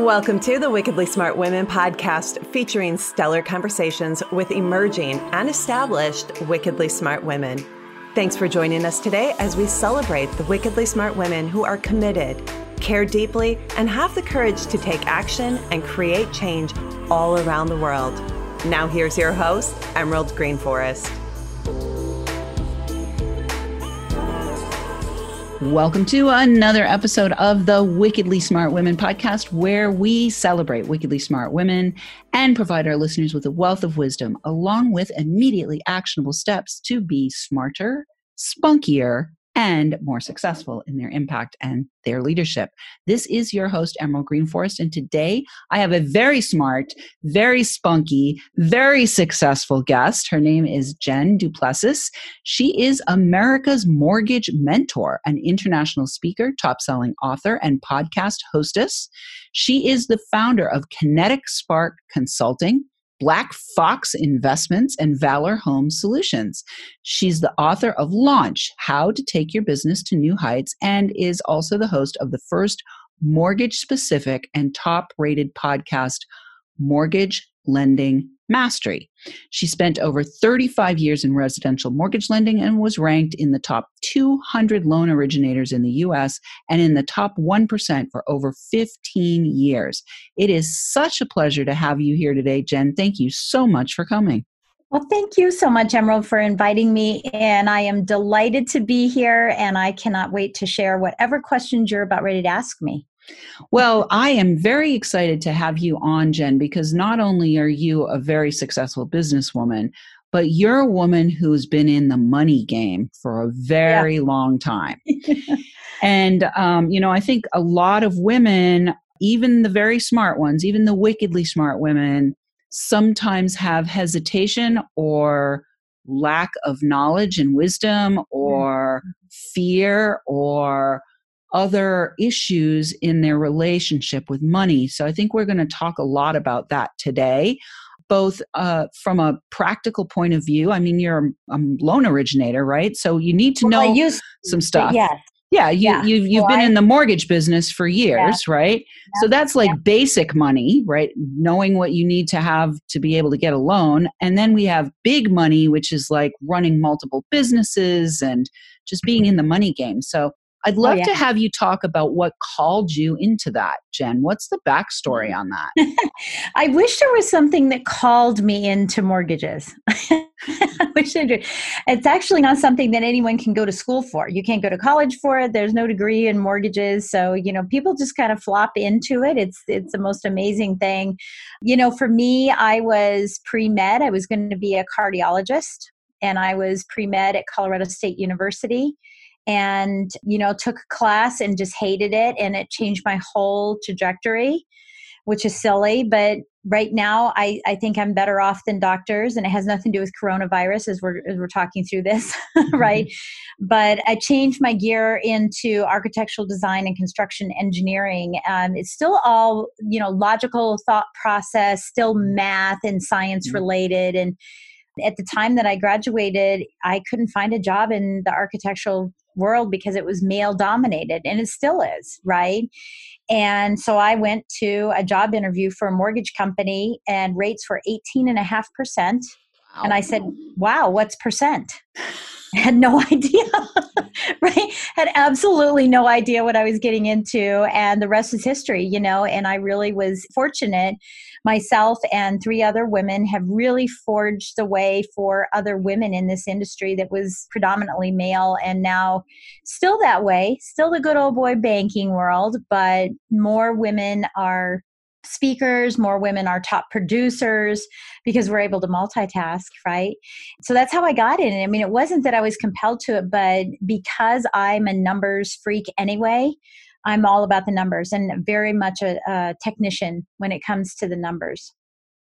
Welcome to the Wickedly Smart Women podcast featuring stellar conversations with emerging and established wickedly smart women. Thanks for joining us today as we celebrate the wickedly smart women who are committed, care deeply, and have the courage to take action and create change all around the world. Now, here's your host, Emerald Greenforest. Welcome to another episode of the Wickedly Smart Women podcast, where we celebrate wickedly smart women and provide our listeners with a wealth of wisdom, along with immediately actionable steps to be smarter, spunkier, and more successful in their impact and their leadership. This is your host, Emerald Greenforest, and today I have a very smart, very spunky, very successful guest. Her name is Jen Duplessis. She is America's mortgage mentor, an international speaker, top selling author, and podcast hostess. She is the founder of Kinetic Spark Consulting Black Fox Investments and Valor Home Solutions. She's the author of Launch How to Take Your Business to New Heights and is also the host of the first mortgage specific and top rated podcast, Mortgage Lending Mastery. She spent over 35 years in residential mortgage lending and was ranked in the top 200 loan originators in the US and in the top 1% for over 15 years. It is such a pleasure to have you here today, Jen. Thank you so much for coming. Well, thank you so much, Emerald, for inviting me. And I am delighted to be here, and I cannot wait to share whatever questions you're about ready to ask me. Well, I am very excited to have you on, Jen, because not only are you a very successful businesswoman, but you're a woman who's been in the money game for a very yeah. long time. and, um, you know, I think a lot of women, even the very smart ones, even the wickedly smart women, sometimes have hesitation or lack of knowledge and wisdom or mm-hmm. fear or other issues in their relationship with money. So I think we're going to talk a lot about that today, both uh, from a practical point of view. I mean, you're a, a loan originator, right? So you need to well, know use, some stuff. Yes. Yeah, you, yeah. you've, you've been I, in the mortgage business for years, yeah. right? Yeah. So that's like basic money, right? Knowing what you need to have to be able to get a loan. And then we have big money, which is like running multiple businesses and just being in the money game. So I'd oh, love oh, yeah. to have you talk about what called you into that, Jen. What's the backstory on that? I wish there was something that called me into mortgages. I wish I did. It's actually not something that anyone can go to school for. You can't go to college for it. There's no degree in mortgages, so you know people just kind of flop into it. It's it's the most amazing thing. You know, for me, I was pre med. I was going to be a cardiologist, and I was pre med at Colorado State University and you know took a class and just hated it and it changed my whole trajectory which is silly but right now I, I think i'm better off than doctors and it has nothing to do with coronavirus as we're, as we're talking through this right mm-hmm. but i changed my gear into architectural design and construction engineering um, it's still all you know logical thought process still math and science mm-hmm. related and at the time that I graduated, I couldn't find a job in the architectural world because it was male dominated and it still is, right? And so I went to a job interview for a mortgage company and rates were 18.5%. Wow. And I said, wow, what's percent? had no idea, right? Had absolutely no idea what I was getting into. And the rest is history, you know. And I really was fortunate. Myself and three other women have really forged the way for other women in this industry that was predominantly male and now still that way, still the good old boy banking world, but more women are speakers, more women are top producers because we're able to multitask, right? So that's how I got in. I mean, it wasn't that I was compelled to it, but because I'm a numbers freak anyway, I'm all about the numbers and very much a, a technician when it comes to the numbers.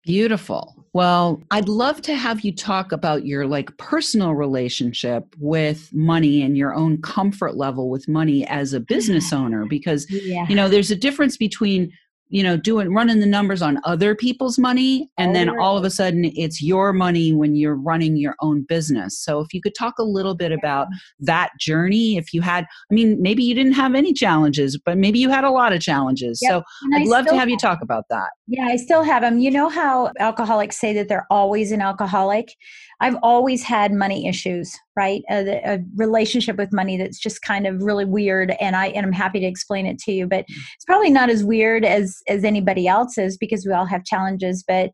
Beautiful. Well, I'd love to have you talk about your like personal relationship with money and your own comfort level with money as a business owner because yeah. you know, there's a difference between you know doing running the numbers on other people's money and oh, then right. all of a sudden it's your money when you're running your own business. So if you could talk a little bit about that journey if you had i mean maybe you didn't have any challenges but maybe you had a lot of challenges. Yep. so and i'd I love to have, have you talk about that. Yeah i still have them you know how alcoholics say that they're always an alcoholic I've always had money issues, right? Uh, a, a, relationship with money that's just kind of really weird, and I and I'm happy to explain it to you. But mm. it's probably not as weird as as anybody else's because we all have challenges. But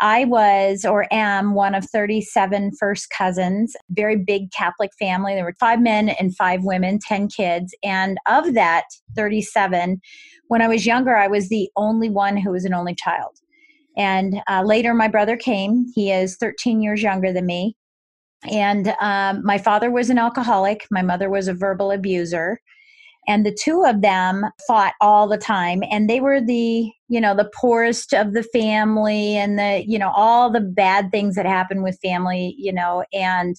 I was or am one of 37 first cousins, very big Catholic family. There were five men and five women, 10 kids, and of that 37, when I was younger, I was the only one who was an only child. And uh, later, my brother came. He is 13 years younger than me. And um, my father was an alcoholic, my mother was a verbal abuser. And the two of them fought all the time. And they were the, you know, the poorest of the family and the, you know, all the bad things that happen with family, you know. And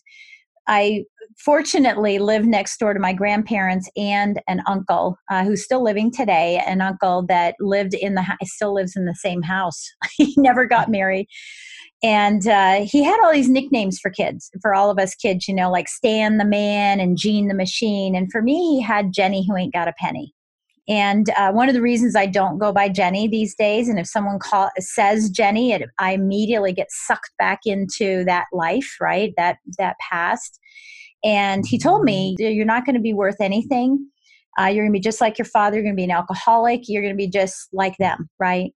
I fortunately lived next door to my grandparents and an uncle uh, who's still living today, an uncle that lived in the still lives in the same house. he never got married. And uh, he had all these nicknames for kids, for all of us kids, you know, like Stan the Man and Gene the Machine. And for me, he had Jenny who ain't got a penny. And uh, one of the reasons I don't go by Jenny these days, and if someone call, says Jenny, it, I immediately get sucked back into that life, right? That that past. And he told me, "You're not going to be worth anything. Uh, you're going to be just like your father. You're going to be an alcoholic. You're going to be just like them, right?"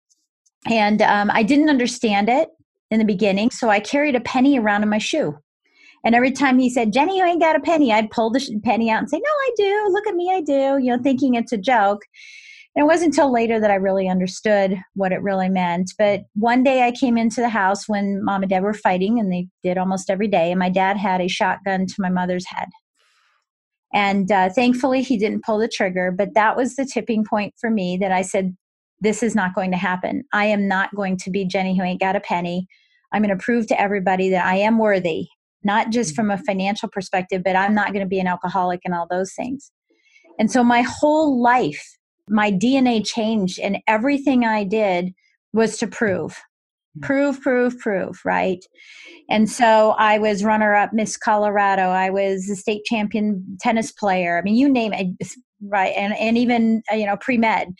And um, I didn't understand it in the beginning, so I carried a penny around in my shoe. And every time he said, Jenny, you ain't got a penny, I'd pull the penny out and say, No, I do. Look at me, I do, you know, thinking it's a joke. And it wasn't until later that I really understood what it really meant. But one day I came into the house when mom and dad were fighting, and they did almost every day. And my dad had a shotgun to my mother's head. And uh, thankfully, he didn't pull the trigger. But that was the tipping point for me that I said, This is not going to happen. I am not going to be Jenny who ain't got a penny. I'm going to prove to everybody that I am worthy not just from a financial perspective, but I'm not going to be an alcoholic and all those things. And so my whole life, my DNA changed, and everything I did was to prove, hmm. prove, prove, prove, right? And so I was runner up Miss Colorado. I was a state champion tennis player. I mean, you name it, right? And, and even, uh, you know, pre med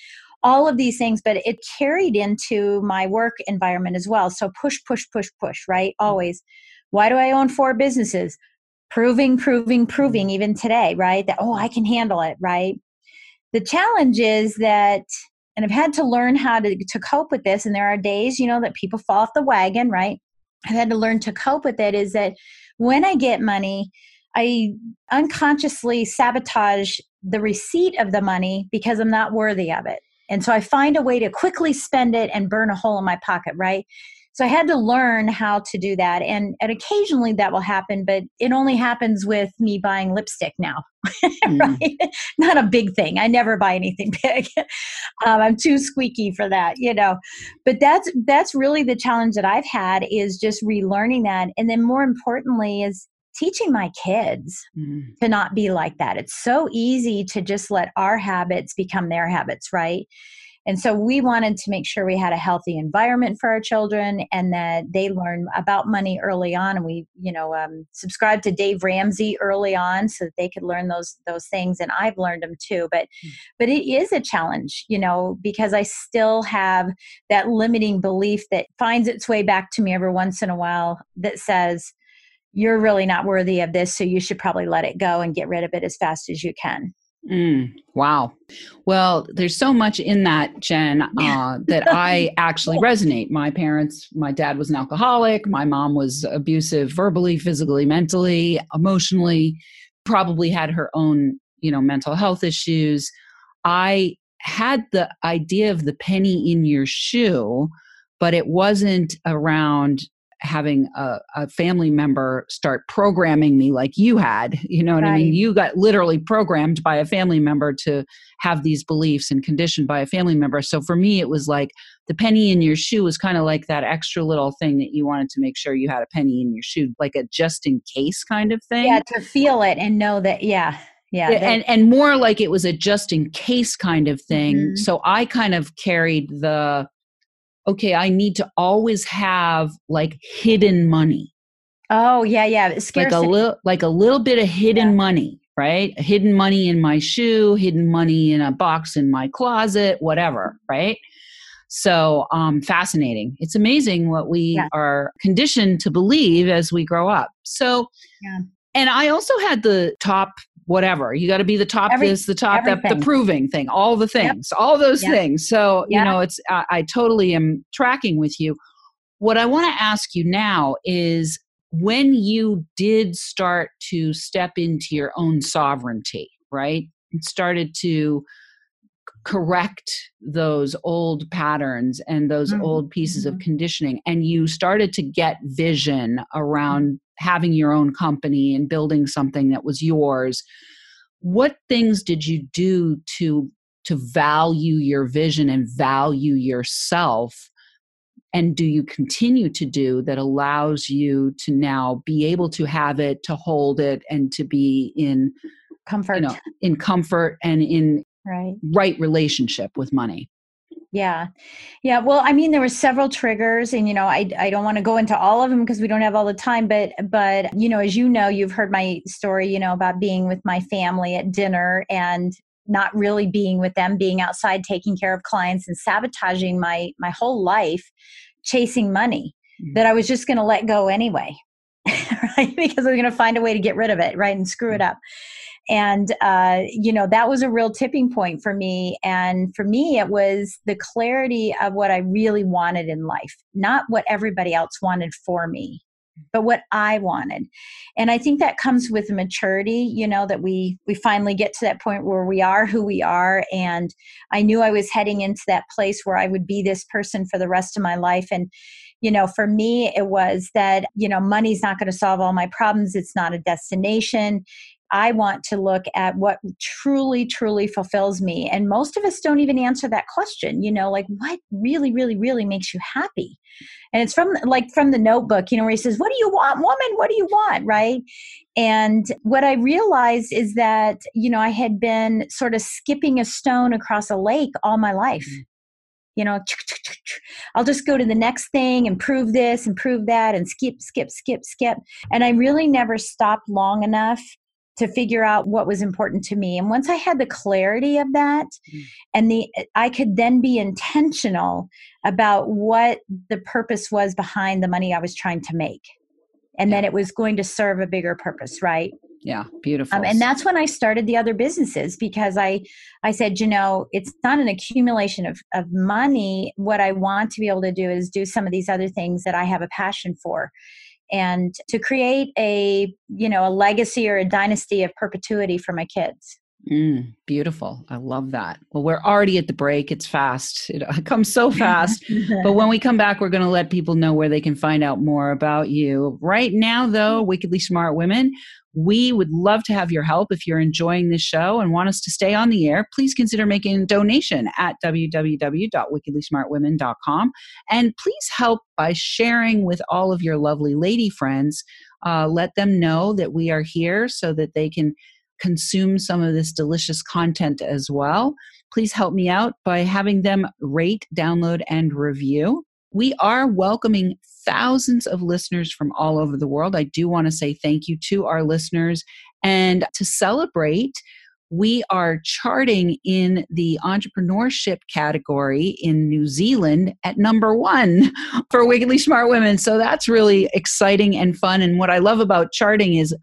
all of these things, but it carried into my work environment as well. So push, push, push, push, right? Hmm. Always. Why do I own four businesses? Proving, proving, proving, even today, right? That, oh, I can handle it, right? The challenge is that, and I've had to learn how to, to cope with this, and there are days, you know, that people fall off the wagon, right? I've had to learn to cope with it is that when I get money, I unconsciously sabotage the receipt of the money because I'm not worthy of it. And so I find a way to quickly spend it and burn a hole in my pocket, right? So I had to learn how to do that. And, and occasionally that will happen, but it only happens with me buying lipstick now, mm. right? Not a big thing. I never buy anything big. um, I'm too squeaky for that, you know. But that's that's really the challenge that I've had is just relearning that. And then more importantly is teaching my kids mm. to not be like that. It's so easy to just let our habits become their habits, right? And so we wanted to make sure we had a healthy environment for our children and that they learn about money early on. And we, you know, um, subscribed to Dave Ramsey early on so that they could learn those those things. And I've learned them too. But mm. but it is a challenge, you know, because I still have that limiting belief that finds its way back to me every once in a while that says, you're really not worthy of this, so you should probably let it go and get rid of it as fast as you can. Mm, wow. Well, there's so much in that, Jen, uh, that I actually resonate. My parents, my dad was an alcoholic. My mom was abusive verbally, physically, mentally, emotionally, probably had her own, you know, mental health issues. I had the idea of the penny in your shoe, but it wasn't around having a, a, family member start programming me like you had you know what right. i mean you got literally programmed by a family member to have these beliefs and conditioned by a family member so for me it was like the penny in your shoe was kind of like that extra little thing that you wanted to make sure you had a penny in your shoe like a just in case kind of thing yeah to feel it and know that yeah yeah. and and more like it was a just in case kind of thing. Mm-hmm. So I kind of carried the okay, I need to always have like hidden money. oh yeah, yeah. Like a little like a little bit of hidden Yeah. money, right? Hidden money in my shoe, hidden money in a box in my closet, whatever, right? So um fascinating. It's amazing what we Yeah. are conditioned to believe as we grow up. So Yeah. and I also had the top whatever. You got to be the top Every- this, the top that, the proving thing, all the things, all those Yep. things. So, you know, it's I, I totally am tracking with you. What I want to ask you now is when you did start to step into your own sovereignty, right? And started to correct those old patterns and those Mhm, old pieces of mhm. conditioning and you started to get vision around having your own company and building something that was yours what things did you do to to value your vision and value yourself and do you continue to do that allows you to now be able to have it to hold it and to be in comfort. you know in comfort and in right. right relationship with money Yeah. Yeah. Well, I mean, there were several triggers and, you know, I, I don't want to go into all of them because we don't have all the time, but, but, you know, as you know, you've heard my story, you know, about being with my family at dinner and not really being with them, being outside, taking care of clients and sabotaging my, my whole life, chasing money Mhm. that I was just going to let go anyway. right. Because I was going to find a way to get rid of it. Right. And screw it up and uh, you know that was a real tipping point for me. And for me it was the clarity of what i really wanted in life not what everybody else wanted for me but what i wanted. And i think that comes with maturity you know that we we finally get to that point where we are who we are. And i knew i was heading into that place where i would be this person for the rest of my life. And you know for me it was that you know money's not going to solve all my problems. It's not a destination I want to look at what truly, truly fulfills me. And most of us don't even answer that question, you know, like what really, really, really makes you happy? And it's from like from the notebook, you know, where he says, What do you want, woman? What do you want? Right. And what I realized is that, you know, I had been sort of skipping a stone across a lake all my life. Mm. You know, I'll just go to the next thing and prove this and prove that and skip, skip, skip, skip. And I really never stopped long enough to figure out what was important to me. And once i had the clarity of that Mm. and the i could then be intentional about what the purpose was behind the money i was trying to make. And then it was going to serve a bigger purpose right? Yeah beautiful. um, and that's when i started the other businesses because i i said you know it's not an accumulation of, of money. What i want to be able to do is do some of these other things that i have a passion for and to create a you know a legacy or a dynasty of perpetuity for my kids Mm, beautiful. I love that. Well, we're already at the break. It's fast. It comes so fast. but when we come back, we're going to let people know where they can find out more about you. Right now, though, Wickedly Smart Women, we would love to have your help if you're enjoying this show and want us to stay on the air. Please consider making a donation at www.wickedlysmartwomen.com. And please help by sharing with all of your lovely lady friends. Uh, let them know that we are here so that they can consume some of this delicious content as well. Please help me out by having them rate, download, and review. We are welcoming thousands of listeners from all over the world. I do want to say thank you to our listeners. And to celebrate, we are charting in the entrepreneurship category in New Zealand at number one for Wickedly Smart Women. So that's really exciting and fun. And what I love about charting is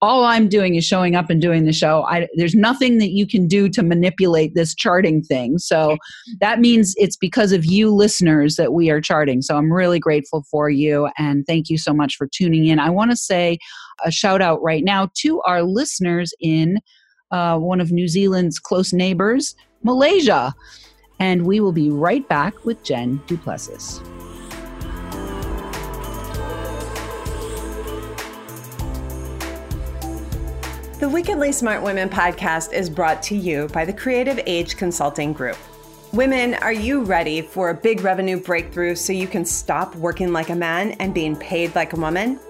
all I'm doing is showing up and doing the show. I, there's nothing that you can do to manipulate this charting thing. So that means it's because of you listeners that we are charting. So I'm really grateful for you and thank you so much for tuning in. I want to say a shout out right now to our listeners in uh, one of New Zealand's close neighbors, Malaysia. And we will be right back with Jen Duplessis. The Wickedly Smart Women podcast is brought to you by the Creative Age Consulting Group. Women, are you ready for a big revenue breakthrough so you can stop working like a man and being paid like a woman?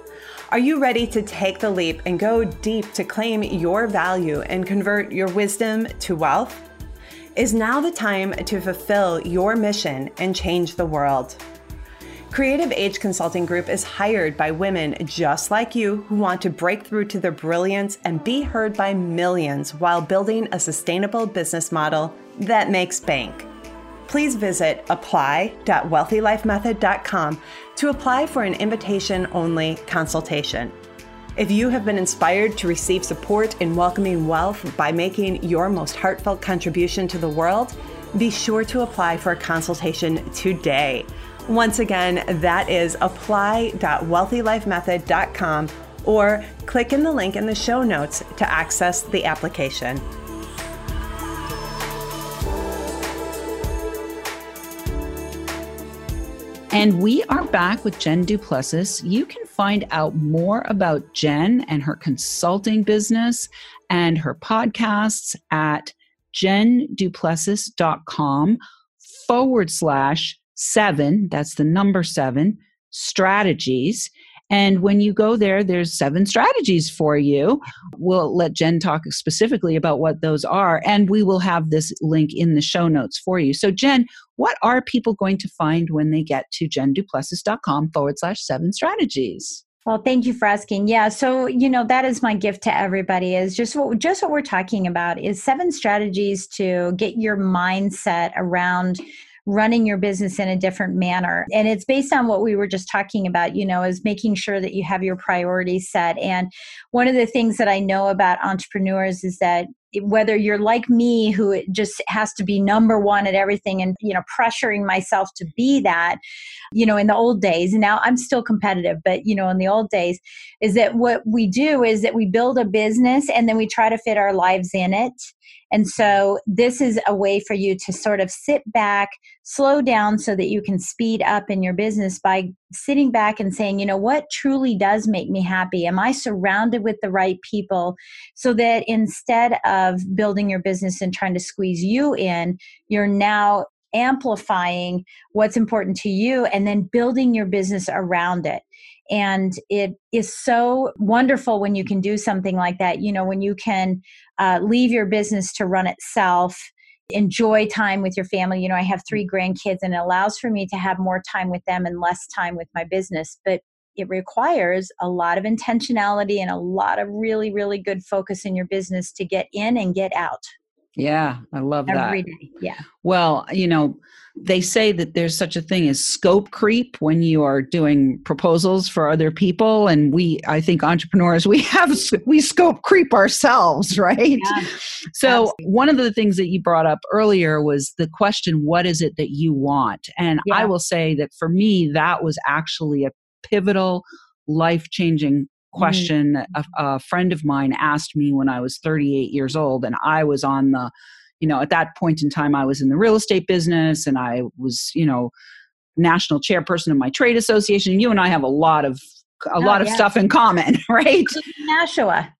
Are you ready to take the leap and go deep to claim your value and convert your wisdom to wealth? Is now the time to fulfill your mission and change the world? Creative Age Consulting Group is hired by women just like you who want to break through to their brilliance and be heard by millions while building a sustainable business model that makes bank. Please visit apply.wealthylifemethod.com to apply for an invitation only consultation. If you have been inspired to receive support in welcoming wealth by making your most heartfelt contribution to the world, be sure to apply for a consultation today. Once again, that is apply.wealthylifemethod.com or click in the link in the show notes to access the application. And we are back with Jen Duplessis. You can find out more about Jen and her consulting business and her podcasts at jenduplessis.com forward slash seven, that's the number seven, strategies. And when you go there, there's seven strategies for you. We'll let Jen talk specifically about what those are, and we will have this link in the show notes for you. So, Jen, what are people going to find when they get to jenduplessis.com forward slash seven strategies? Well, thank you for asking. Yeah, so you know that is my gift to everybody is just what just what we're talking about is seven strategies to get your mindset around running your business in a different manner. And it's based on what we were just talking about, you know, is making sure that you have your priorities set. And one of the things that I know about entrepreneurs is that whether you're like me who just has to be number one at everything and you know pressuring myself to be that you know in the old days and now i'm still competitive but you know in the old days is that what we do is that we build a business and then we try to fit our lives in it and so this is a way for you to sort of sit back, slow down so that you can speed up in your business by sitting back and saying, you know, what truly does make me happy? Am I surrounded with the right people so that instead of building your business and trying to squeeze you in, you're now amplifying what's important to you and then building your business around it. And it is so wonderful when you can do something like that. You know, when you can uh, leave your business to run itself, enjoy time with your family. You know, I have three grandkids and it allows for me to have more time with them and less time with my business. But it requires a lot of intentionality and a lot of really, really good focus in your business to get in and get out. Yeah, I love Every that. Every day. Yeah. Well, you know, they say that there's such a thing as scope creep when you are doing proposals for other people and we I think entrepreneurs we have we scope creep ourselves, right? Yeah, so absolutely. one of the things that you brought up earlier was the question what is it that you want? And yeah. I will say that for me that was actually a pivotal life-changing question mm-hmm. a, a friend of mine asked me when I was 38 years old and I was on the you know, at that point in time, I was in the real estate business and I was, you know, national chairperson of my trade association. You and I have a lot of a oh, lot of yeah. stuff in common, right? Including Nashua.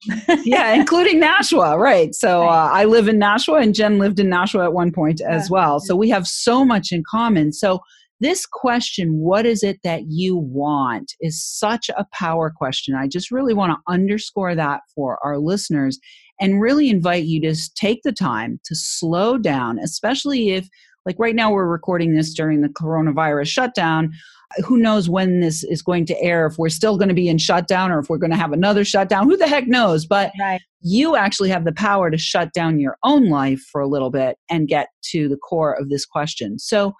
yeah, including Nashua, right? So. Uh, I live in Nashua, and Jen lived in Nashua at one point as well. So we have so much in common. So this question, what is it that you want, is such a power question. I just really want to underscore that for our listeners and really invite you to take the time to slow down, especially if, like right now, we're recording this during the coronavirus shutdown. Who knows when this is going to air, if we're still going to be in shutdown or if we're going to have another shutdown? Who the heck knows? But right. you actually have the power to shut down your own life for a little bit and get to the core of this question. So,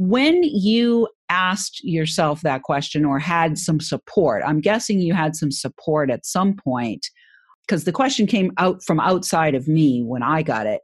when you asked yourself that question or had some support, I'm guessing you had some support at some point because the question came out from outside of me when I got it.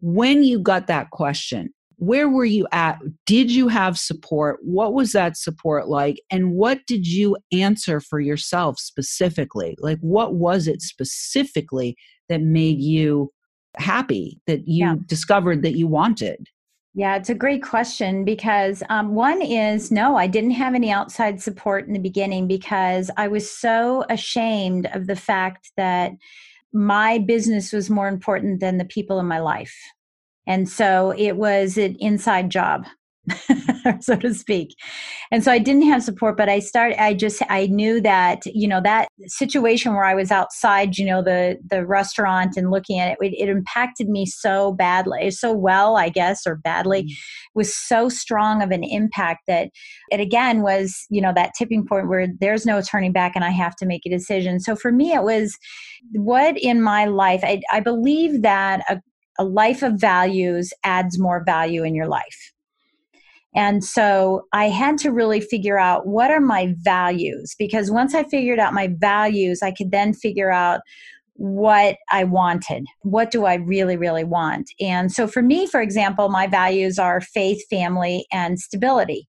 When you got that question, where were you at? Did you have support? What was that support like? And what did you answer for yourself specifically? Like, what was it specifically that made you happy that you yeah. discovered that you wanted? Yeah, it's a great question because um, one is no, I didn't have any outside support in the beginning because I was so ashamed of the fact that my business was more important than the people in my life. And so it was an inside job. so to speak. And so I didn't have support, but I started, I just, I knew that, you know, that situation where I was outside, you know, the, the restaurant and looking at it, it, it impacted me so badly, so well, I guess, or badly, mm-hmm. was so strong of an impact that it again was, you know, that tipping point where there's no turning back and I have to make a decision. So for me, it was what in my life, I, I believe that a, a life of values adds more value in your life and so I had to really figure out what are my values because once I figured out my values, I could then figure out what I wanted. What do I really, really want? And so for me, for example, my values are faith, family, and stability.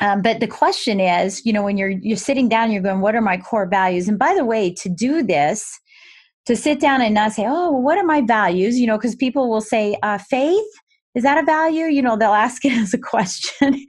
Um, but the question is, you know, when you're you're sitting down, you're going, "What are my core values?" And by the way, to do this, to sit down and not say, "Oh, well, what are my values?" You know, because people will say, uh, "Faith, is that a value? You know they'll ask it as a question.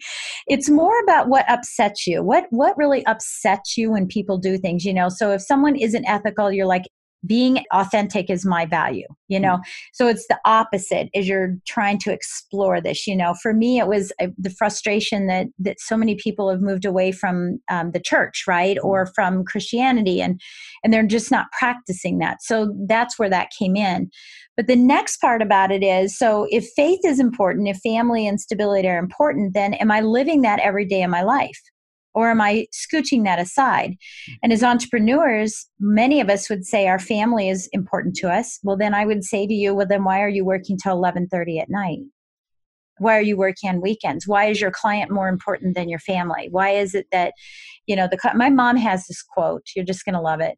It's more about what upsets you. What what really upsets you when people do things you know? So if someone isn't ethical you're like being authentic is my value you know? Mm-hmm. so it's the opposite as you're trying to explore this you know? For me it was uh, the frustration that that so many people have moved away from um, the church right? Mm-hmm. or from christianity and and they're just not practicing that. So that's where that came in but the next part about it is so if faith is important if family and stability are important then am i living that every day of my life or am I scooching that aside? And as entrepreneurs, many of us would say our family is important to us. Well, then I would say to you, well, then why are you working till 11:30 at night? Why are you working on weekends? Why is your client more important than your family? Why is it that, you know, the my mom has this quote. You're just going to love it.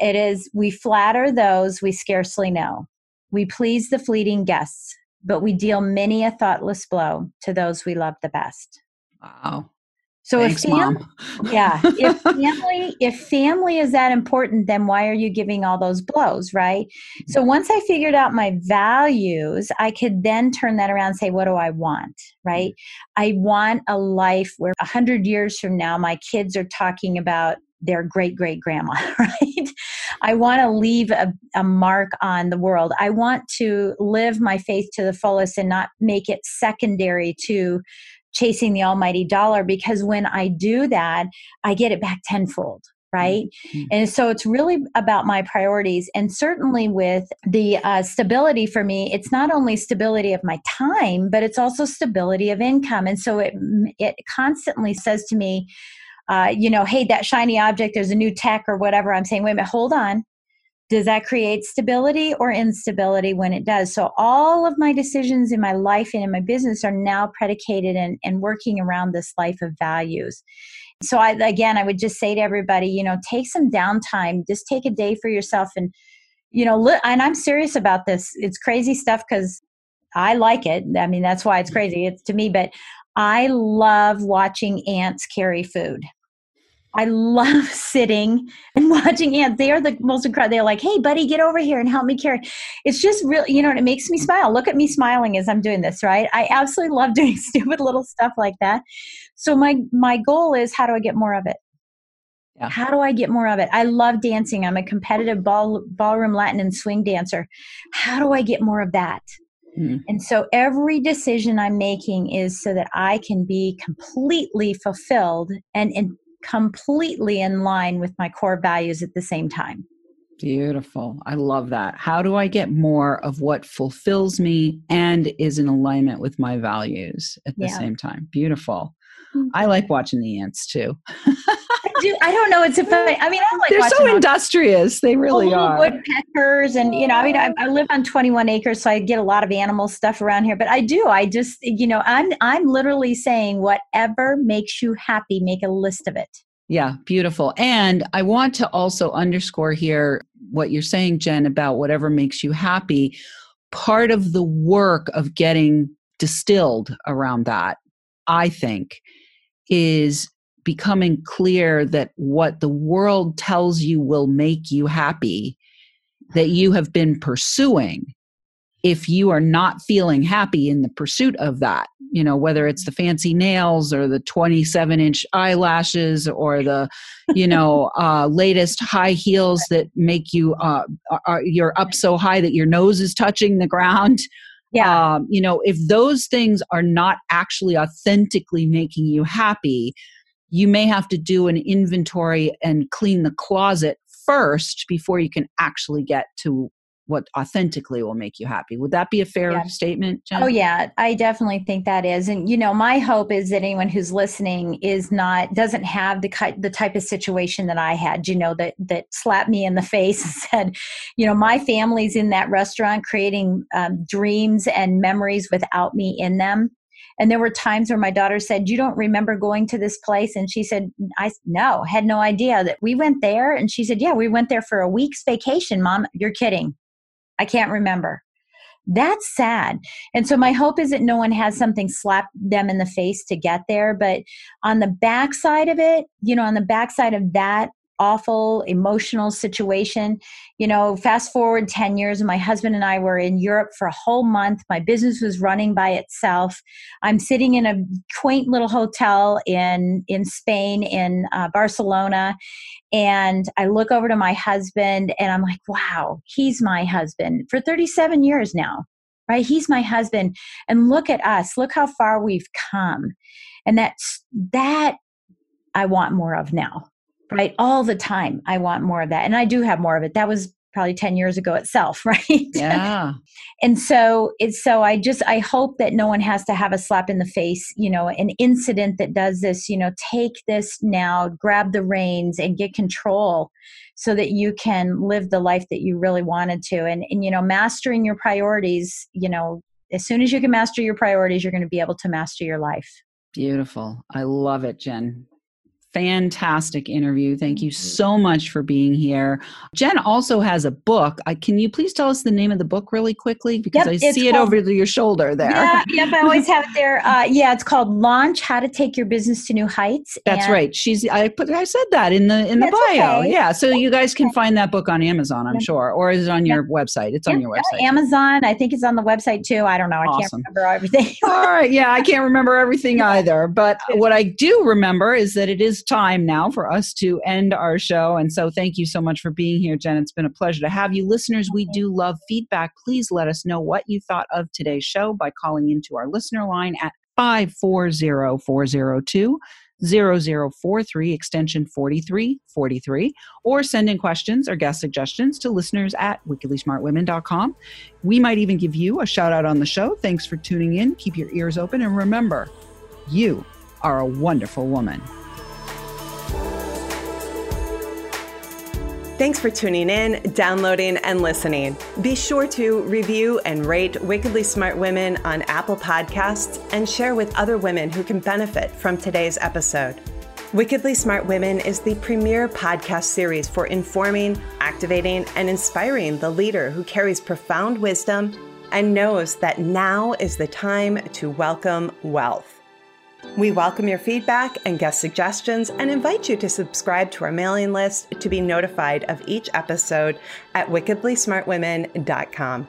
It is, "We flatter those we scarcely know. We please the fleeting guests, but we deal many a thoughtless blow to those we love the best." Wow. So Thanks, if mom. yeah, if family if family is that important, then why are you giving all those blows, right? Mm-hmm. So once I figured out my values, I could then turn that around and say, what do I want, mm-hmm. right? I want a life where a hundred years from now, my kids are talking about their great great grandma, right? I want to leave a, a, mark on the world. I want to live my faith to the fullest and not make it secondary to chasing the almighty dollar because when I do that, I get it back tenfold right mm-hmm. and so it's really about my priorities and certainly with the uh, stability for me it's not only stability of my time but it's also stability of income and so it it constantly says to me uh, you know hey that shiny object there's a new tech or whatever i'm saying wait a minute hold on. Does that create stability or instability when it does? So all of my decisions in my life and in my business are now predicated and, and working around this life of values. So i again i would just say to everybody you know take some downtime just take a day for yourself and you know li- and i'm serious about this it's crazy stuff because i like it i mean that's why it's crazy it's to me but i love watching ants carry food I love sitting and watching ants. They are the most incredible. They're like, hey, buddy, get over here and help me carry. It's just really, you know, it makes me smile. Look at me smiling as I'm doing this, right? I absolutely love doing stupid little stuff like that. So my my goal is how do I get more of it? Yeah. How do I get more of it? I love dancing. I'm a competitive ball ballroom Latin and swing dancer. How do I get more of that? Mm. And so every decision I'm making is so that I can be completely fulfilled and, and completely in line with my core values at the same time. Beautiful. I love that. How do I get more of what fulfills me and is in alignment with my values at the yeah. same time? Beautiful. Mm-hmm. I like watching the ants too. I do. I don't know. It's a funny. I mean, I like. They're so industrious. They really are. Woodpeckers, and you know, I mean, I, I, live on 21 acres, so I get a lot of animal stuff around here. But I do. I just, you know, I'm I'm literally saying whatever makes you happy, make a list of it. Yeah, beautiful. And I want to also underscore here what you're saying, Jen, about whatever makes you happy. Part of the work of getting distilled around that, I think, is becoming clear that what the world tells you will make you happy, that you have been pursuing, if you are not feeling happy in the pursuit of that, you know, whether it's the fancy nails or the 27 inch eyelashes or the, you know, uh, latest high heels that make you, uh, are, you're up so high that your nose is touching the ground. Yeah. Um, you know, if those things are not actually authentically making you happy, you may have to do an inventory and clean the closet first before you can actually get to what authentically will make you happy. Would that be a fair Yeah. statement, Jen? Oh yeah, I definitely think that is. And you know, my hope is that anyone who's listening is not doesn't have the the type of situation that I had, you know, that that slapped me in the face and said, you know, my family's in that restaurant creating um, dreams and memories without me in them. And there were times where my daughter said, "You don't remember going to this place?" And she said, "I no, had no idea that we went there." And she said, "Yeah, we went there for a week's vacation, mom. You're kidding. I can't remember." That's sad. And so my hope is that no one has something slap them in the face to get there. But on the backside of it, you know, on the backside of that awful emotional situation, you know, fast forward 10 years, my husband and I were in Europe for a whole month. My business was running by itself. I'm sitting in a quaint little hotel in in Spain, in uh, Barcelona, and I look over to my husband and I'm like, wow, he's my husband for 37 years now, right? He's my husband. And look at us, look how far we've come. And that's that I want more of now, right? All the time, I want more of that. And I do have more of it. That was probably 10 years ago itself, right? Yeah. and so it's so i just i hope that no one has to have a slap in the face you know an incident that does this you know take this now grab the reins and get control so that you can live the life that you really wanted to and and you know mastering your priorities you know as soon as you can master your priorities you're going to be able to master your life Beautiful. I love it, Jen. Fantastic interview. Thank you Mm-hmm. so much for being here. Jen also has a book. I, can you please tell us the name of the book really quickly? Because Yep, I see it called- over your shoulder there. yeah yep i always have it there uh, yeah it's called launch how to take your business to new heights That's And- right. She's I put I said that in the in the bio. okay. Yeah. So you guys can find that book on Amazon, I'm sure. Or is it on your website? It's on your yeah, website. amazon i think it's on the website too i don't know i Awesome. can't remember everything All right. Yeah, I can't remember everything either. But what I do remember is that it is time now for us to end our show. And so thank you so much for being here, Jen. It's been a pleasure to have you. Listeners, we do love feedback. Please let us know what you thought of today's show by calling into our listener line at 540 402 0043 extension 4343 or send in questions or guest suggestions to listeners at wickedlysmartwomen.com we might even give you a shout out on the show. Thanks for tuning in. Keep your ears open and remember, you are a wonderful woman. Thanks for tuning in, downloading, and listening. Be sure to review and rate Wickedly Smart Women on Apple Podcasts and share with other women who can benefit from today's episode. Wickedly Smart Women is the premier podcast series for informing, activating, and inspiring the leader who carries profound wisdom and knows that now is the time to welcome wealth. We welcome your feedback and guest suggestions and invite you to subscribe to our mailing list to be notified of each episode at wickedlysmartwomen.com.